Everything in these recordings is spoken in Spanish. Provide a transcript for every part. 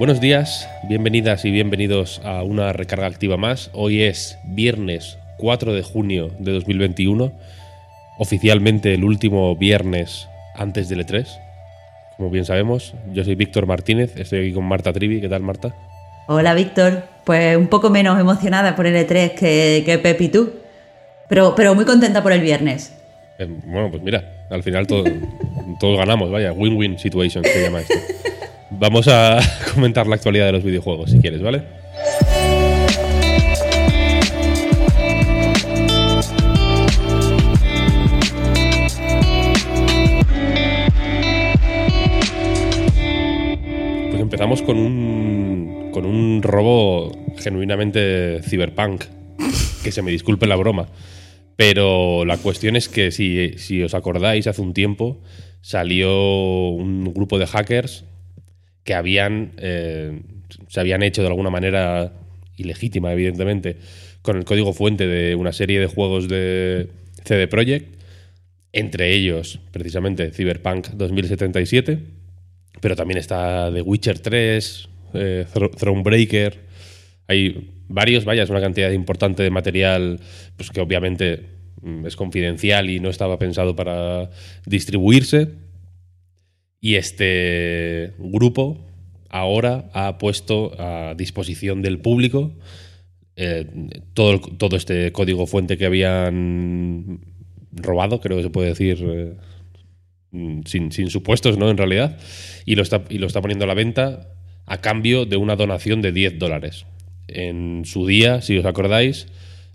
Buenos días, bienvenidas y bienvenidos a una recarga activa más. Hoy es viernes 4 de junio de 2021, oficialmente el último viernes antes del E3. Como bien sabemos, yo soy Víctor Martínez, estoy aquí con Marta Trivi. ¿Qué tal, Marta? Hola Víctor, pues un poco menos emocionada por el E3 que, que Pep y tú, pero, pero muy contenta por el viernes. Eh, bueno, pues mira, al final todo- todos ganamos, vaya, win-win situation se llama esto. Vamos a comentar la actualidad de los videojuegos, si quieres, ¿vale? Pues empezamos con un, con un robo genuinamente cyberpunk. Que se me disculpe la broma. Pero la cuestión es que si, si os acordáis, hace un tiempo salió un grupo de hackers que habían eh, se habían hecho de alguna manera ilegítima, evidentemente, con el código fuente de una serie de juegos de CD Projekt, entre ellos precisamente Cyberpunk 2077, pero también está The Witcher 3, eh, Thro- Thronebreaker, hay varios, vaya, una cantidad importante de material pues, que obviamente mm, es confidencial y no estaba pensado para distribuirse. Y este grupo ahora ha puesto a disposición del público eh, todo, todo este código fuente que habían robado, creo que se puede decir, eh, mm, sin, sin supuestos, ¿no? En realidad. Y lo, está, y lo está poniendo a la venta a cambio de una donación de 10 dólares. En su día, si os acordáis,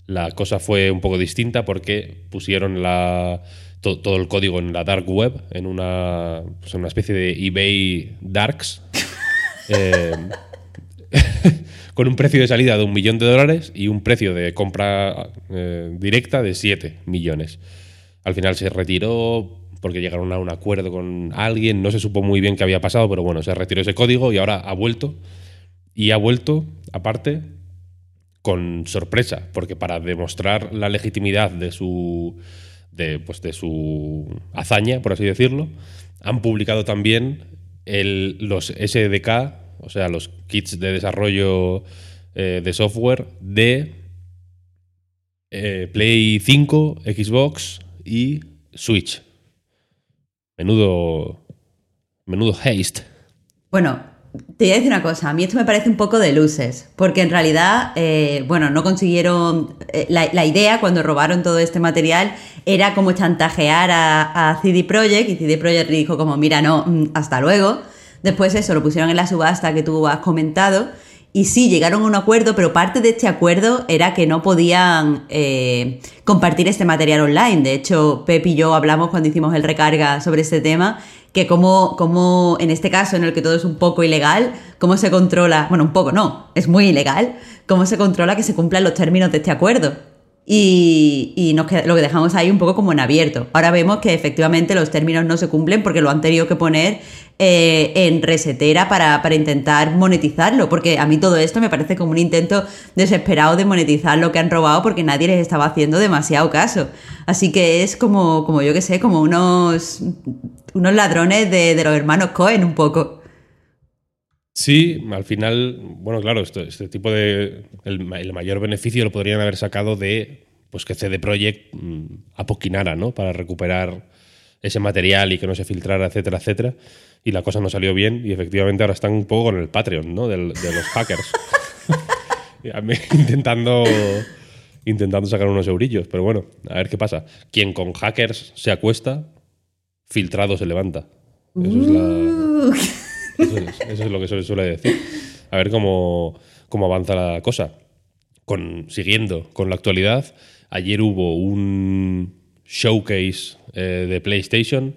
la cosa fue un poco distinta porque pusieron la, to- todo el código en la dark web, en una, pues en una especie de eBay Darks, eh, con un precio de salida de un millón de dólares y un precio de compra eh, directa de 7 millones. Al final se retiró porque llegaron a un acuerdo con alguien, no se supo muy bien qué había pasado, pero bueno, se retiró ese código y ahora ha vuelto. Y ha vuelto, aparte, con sorpresa, porque para demostrar la legitimidad de su, de, pues de su hazaña, por así decirlo, han publicado también el- los SDK, o sea, los kits de desarrollo eh, de software de eh, Play 5, Xbox y Switch. Menudo, menudo haste. Bueno, te voy a decir una cosa, a mí esto me parece un poco de luces, porque en realidad, eh, bueno, no consiguieron, eh, la, la idea cuando robaron todo este material era como chantajear a, a CD Projekt y CD Projekt dijo como, mira, no, mm, hasta luego. Después eso, lo pusieron en la subasta que tú has comentado y sí, llegaron a un acuerdo, pero parte de este acuerdo era que no podían eh, compartir este material online. De hecho, Pep y yo hablamos cuando hicimos el recarga sobre este tema, que como, como en este caso en el que todo es un poco ilegal, cómo se controla, bueno, un poco no, es muy ilegal, cómo se controla que se cumplan los términos de este acuerdo. Y, y nos lo que dejamos ahí un poco como en abierto. Ahora vemos que efectivamente los términos no se cumplen porque lo han tenido que poner eh, en resetera para, para intentar monetizarlo. Porque a mí todo esto me parece como un intento desesperado de monetizar lo que han robado porque nadie les estaba haciendo demasiado caso. Así que es como, como yo que sé, como unos, unos ladrones de, de los hermanos Cohen un poco. Sí, al final, bueno, claro, este tipo de. El mayor beneficio lo podrían haber sacado de pues que CD Projekt mm, apoquinara, ¿no? Para recuperar ese material y que no se filtrara, etcétera, etcétera. Y la cosa no salió bien y efectivamente ahora están un poco con el Patreon, ¿no? Del- de los hackers. Intentando, intentando sacar unos eurillos, pero bueno, a ver qué pasa. Quien con hackers se acuesta, filtrado se levanta. Eso es la. Eso es, eso es lo que se suele decir. A ver cómo, cómo avanza la cosa. Con, siguiendo con la actualidad, Ayer hubo un showcase eh, de PlayStation,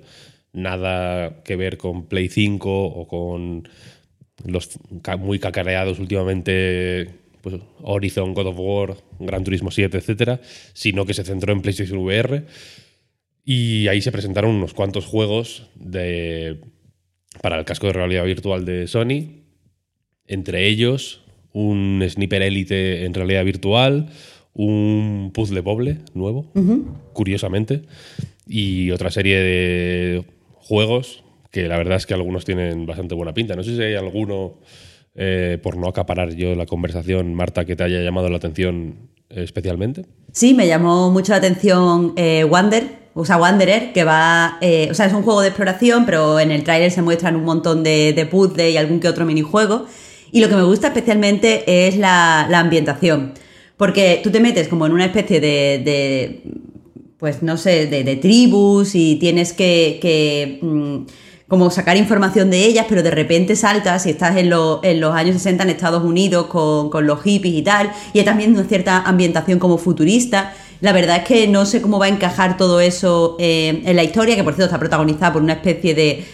nada que ver con Play 5 o con los muy cacareados últimamente pues, Horizon, God of War, Gran Turismo 7, etcétera, sino que se centró en PlayStation VR. Y ahí se presentaron unos cuantos juegos de, para el casco de realidad virtual de Sony. Entre ellos, un Sniper Elite en realidad virtual, un puzzle boble nuevo, curiosamente, y otra serie de juegos que la verdad es que algunos tienen bastante buena pinta. No sé si hay alguno, eh, por no acaparar yo la conversación, Marta, que te haya llamado la atención especialmente. Sí, me llamó mucho la atención eh, Wander, o sea, Wanderer, que va. Eh, o sea, es un juego de exploración, pero en el tráiler se muestran un montón de, de puzzles y algún que otro minijuego. Y lo que me gusta especialmente es la, ambientación. Porque tú te metes como en una especie de. pues no sé, de, tribus y tienes que. Mm, como sacar información de ellas, pero de repente saltas y estás en, en los años 60 en Estados Unidos con, los hippies y tal, y hay también una cierta ambientación como futurista. La verdad es que no sé cómo va a encajar todo eso eh, en la historia, que por cierto está protagonizada por una especie de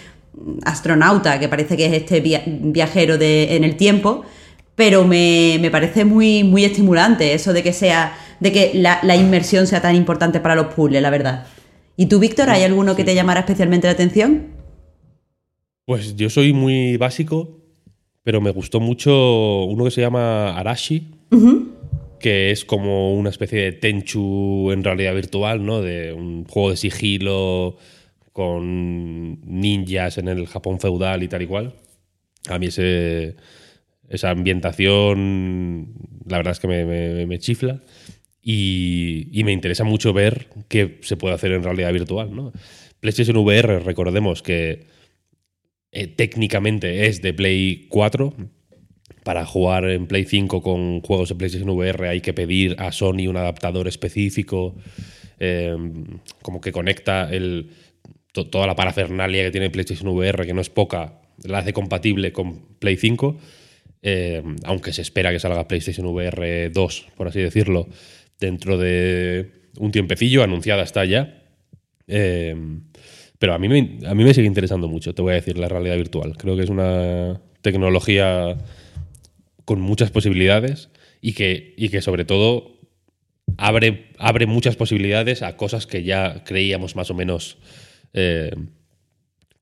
astronauta que parece que es este viajero de, en el tiempo, pero me, parece muy, muy estimulante eso de que sea, de que la, inmersión sea tan importante para los puzzles, la verdad. ¿Y tú, Víctor, hay alguno que te llamara especialmente la atención? Pues yo soy muy básico, pero me gustó mucho uno que se llama Arashi que es como una especie de Tenchu en realidad virtual, ¿no? De un juego de sigilo con ninjas en el Japón feudal y tal y cual. A mí ese, esa ambientación, la verdad es que me, chifla. Y, me interesa mucho ver qué se puede hacer en realidad virtual. ¿no? PlayStation VR, recordemos que eh, técnicamente es de Play 4, para jugar en Play 5 con juegos de PlayStation VR hay que pedir a Sony un adaptador específico, eh, como que conecta toda la parafernalia que tiene PlayStation VR, que no es poca, la hace compatible con Play 5, eh, aunque se espera que salga PlayStation VR 2, por así decirlo, dentro de un tiempecillo, anunciada está ya. Eh, pero a mí, me, a mí me sigue interesando mucho, te voy a decir, la realidad virtual. Creo que es una tecnología con muchas posibilidades y que, y que sobre todo abre, abre muchas posibilidades a cosas que ya creíamos más o menos eh,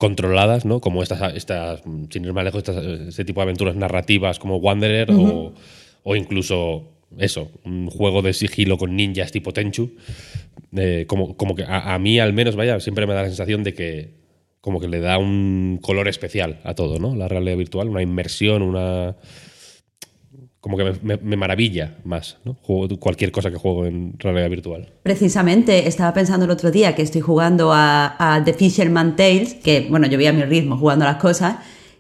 controladas, ¿no? Como estas, estas, sin ir más lejos, este tipo de aventuras narrativas como Wanderer o, o, incluso eso, un juego de sigilo con ninjas tipo Tenchu. Eh, como, como que a, a, mí al menos, vaya, siempre me da la sensación de que como que le da un color especial a todo, ¿no? La realidad virtual, una inmersión, una como que me, maravilla más, ¿no? cualquier cosa que juego en realidad virtual. Precisamente, estaba pensando el otro día que estoy jugando a, The Fisherman Tales, que, bueno, yo vi a mi ritmo jugando las cosas,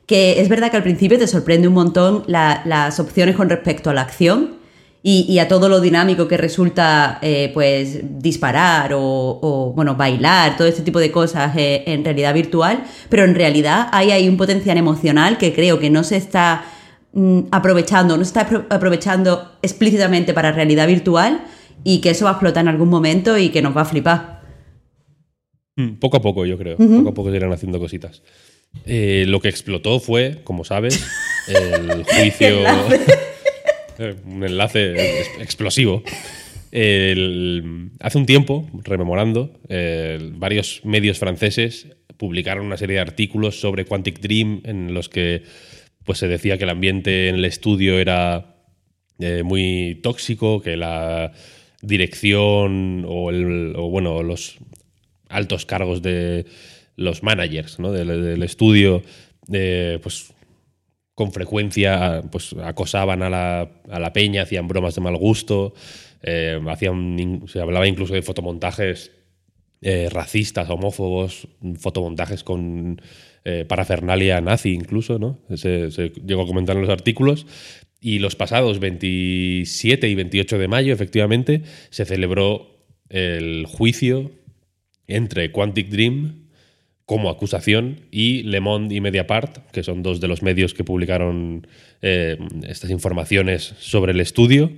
que es verdad que al principio te sorprende un montón las opciones con respecto a la acción y, a todo lo dinámico que resulta, eh, pues, disparar o, bueno, bailar, todo este tipo de cosas eh, en realidad virtual, pero en realidad hay ahí un potencial emocional que creo que no se está aprovechando, no se está aprovechando explícitamente para realidad virtual y que eso va a explotar en algún momento y que nos va a flipar. Mm, poco a poco, yo creo. Poco a poco se irán haciendo cositas. Eh, lo que explotó fue, como sabes, el juicio. Eh, un enlace explosivo. hace un tiempo, rememorando, varios medios franceses publicaron una serie de artículos sobre Quantic Dream en los que pues se decía que el ambiente en el estudio era eh, muy tóxico, que la dirección o, el, bueno, los altos cargos de los managers del, estudio, eh, pues con frecuencia pues, acosaban a la, a la, peña, hacían bromas de mal gusto, eh, hacían, se hablaba incluso de fotomontajes racistas, homófobos, fotomontajes con eh, parafernalia nazi incluso, ¿no? Se, llegó a comentar en los artículos. Y los pasados 27 y 28 de mayo, efectivamente, se celebró el juicio entre Quantic Dream como acusación y Le Monde y Mediapart, que son dos de los medios que publicaron eh, estas informaciones sobre el estudio.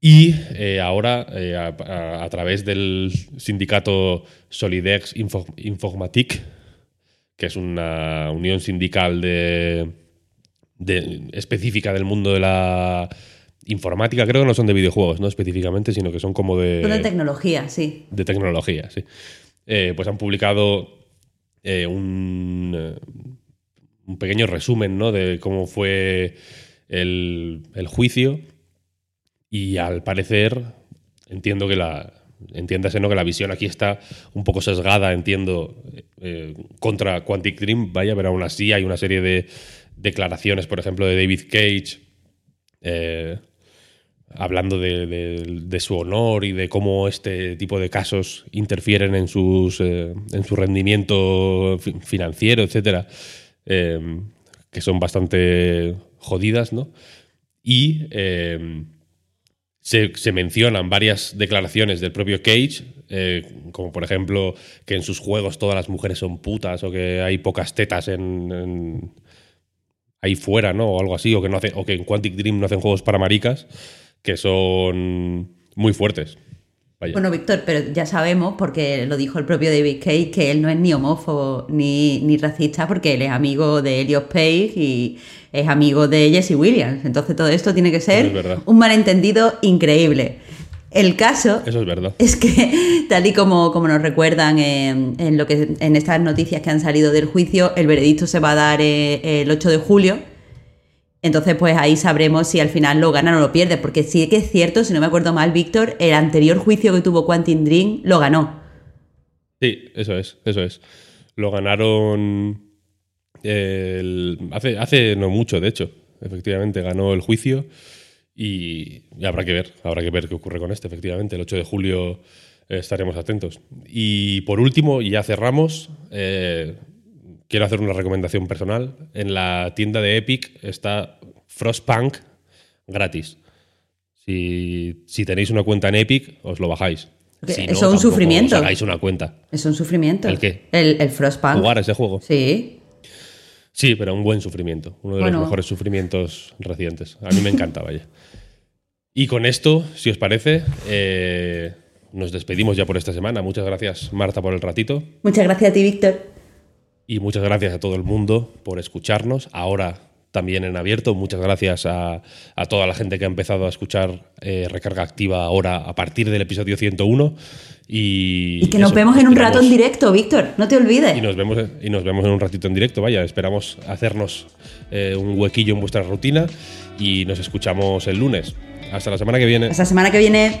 Y eh, ahora, eh, a, a- a través del sindicato Solidex Info- Informatique, que es una unión sindical de, de- específica del mundo de la informática, creo que no son de videojuegos, no específicamente, sino que son como de, Son de tecnología, sí. de tecnología, sí. Eh, pues han publicado un, un pequeño resumen ¿no? de cómo fue el, el juicio y al parecer entiendo que la entiéndase ¿no? que la visión aquí está un poco sesgada entiendo eh, contra Quantic Dream vaya pero aún así hay una serie de declaraciones por ejemplo de David Cage eh, hablando de, su honor y de cómo este tipo de casos interfieren en, sus, eh, en su rendimiento fi- financiero, etcétera, que son bastante jodidas, ¿no? Y se, mencionan varias declaraciones del propio Cage, eh, como por ejemplo que en sus juegos todas las mujeres son putas o que hay pocas tetas en- en, ahí fuera, ¿no? O algo así, o que, no hace, o que en Quantic Dream no hacen juegos para maricas, que son muy fuertes. Vaya. Bueno, Víctor, pero ya sabemos, porque lo dijo el propio David Cage, que él no es ni homófobo ni, ni racista, porque él es amigo de Elliot Page y es amigo de Jesse Williams. Entonces todo esto tiene que ser es un malentendido increíble. El caso Eso es verdad. es que, tal y como, como nos recuerdan en, en lo que, en estas noticias que han salido del juicio, el veredicto se va a dar eh, el 8 de julio. Entonces, pues ahí sabremos si al final lo ganan o lo pierden. Porque sí que es cierto, si no me acuerdo mal, Víctor, el anterior juicio que tuvo Quantum Dream lo ganó. Sí, eso es, eso es. Lo ganaron hace, no mucho, de hecho. Efectivamente, ganó el juicio y, habrá que ver, habrá que ver qué ocurre con este, efectivamente. El 8 de julio estaremos atentos. Y por último, y ya cerramos, eh, quiero hacer una recomendación personal. En la tienda de Epic está Frostpunk gratis. Si, si tenéis una cuenta en Epic, os lo bajáis. Si no, es un sufrimiento. Os hagáis una cuenta. Es un sufrimiento. ¿El qué? El, el Frostpunk. Jugar a ese juego. Sí. Sí, pero un buen sufrimiento. Uno de Bueno. los mejores sufrimientos recientes. A mí me encanta, vaya. Y con esto, si os parece, eh, nos despedimos ya por esta semana. Muchas gracias, Marta, por el ratito. Muchas gracias a ti, Víctor. Y muchas gracias a todo el mundo por escucharnos. Ahora también en abierto. Muchas gracias a, a toda la gente que ha empezado a escuchar eh, Recarga Activa ahora a partir del episodio 101. Y, Y que nos eso, vemos en un rato en directo, Víctor. No te olvides. y nos vemos y nos vemos en un ratito en directo. Vaya, esperamos hacernos eh, un huequillo en vuestra rutina y nos escuchamos el lunes. Hasta la semana que viene. Hasta la semana que viene.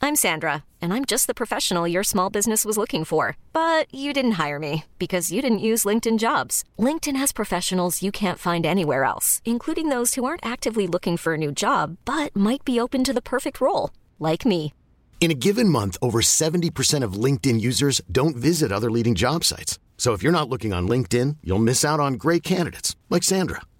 I'm Sandra, and I'm just the professional your small business was looking for. But you didn't hire me because you didn't use LinkedIn jobs. LinkedIn has professionals you can't find anywhere else, including those who aren't actively looking for a new job but might be open to the perfect role, like me. In a given month, over 70% of LinkedIn users don't visit other leading job sites. So if you're not looking on LinkedIn, you'll miss out on great candidates like Sandra.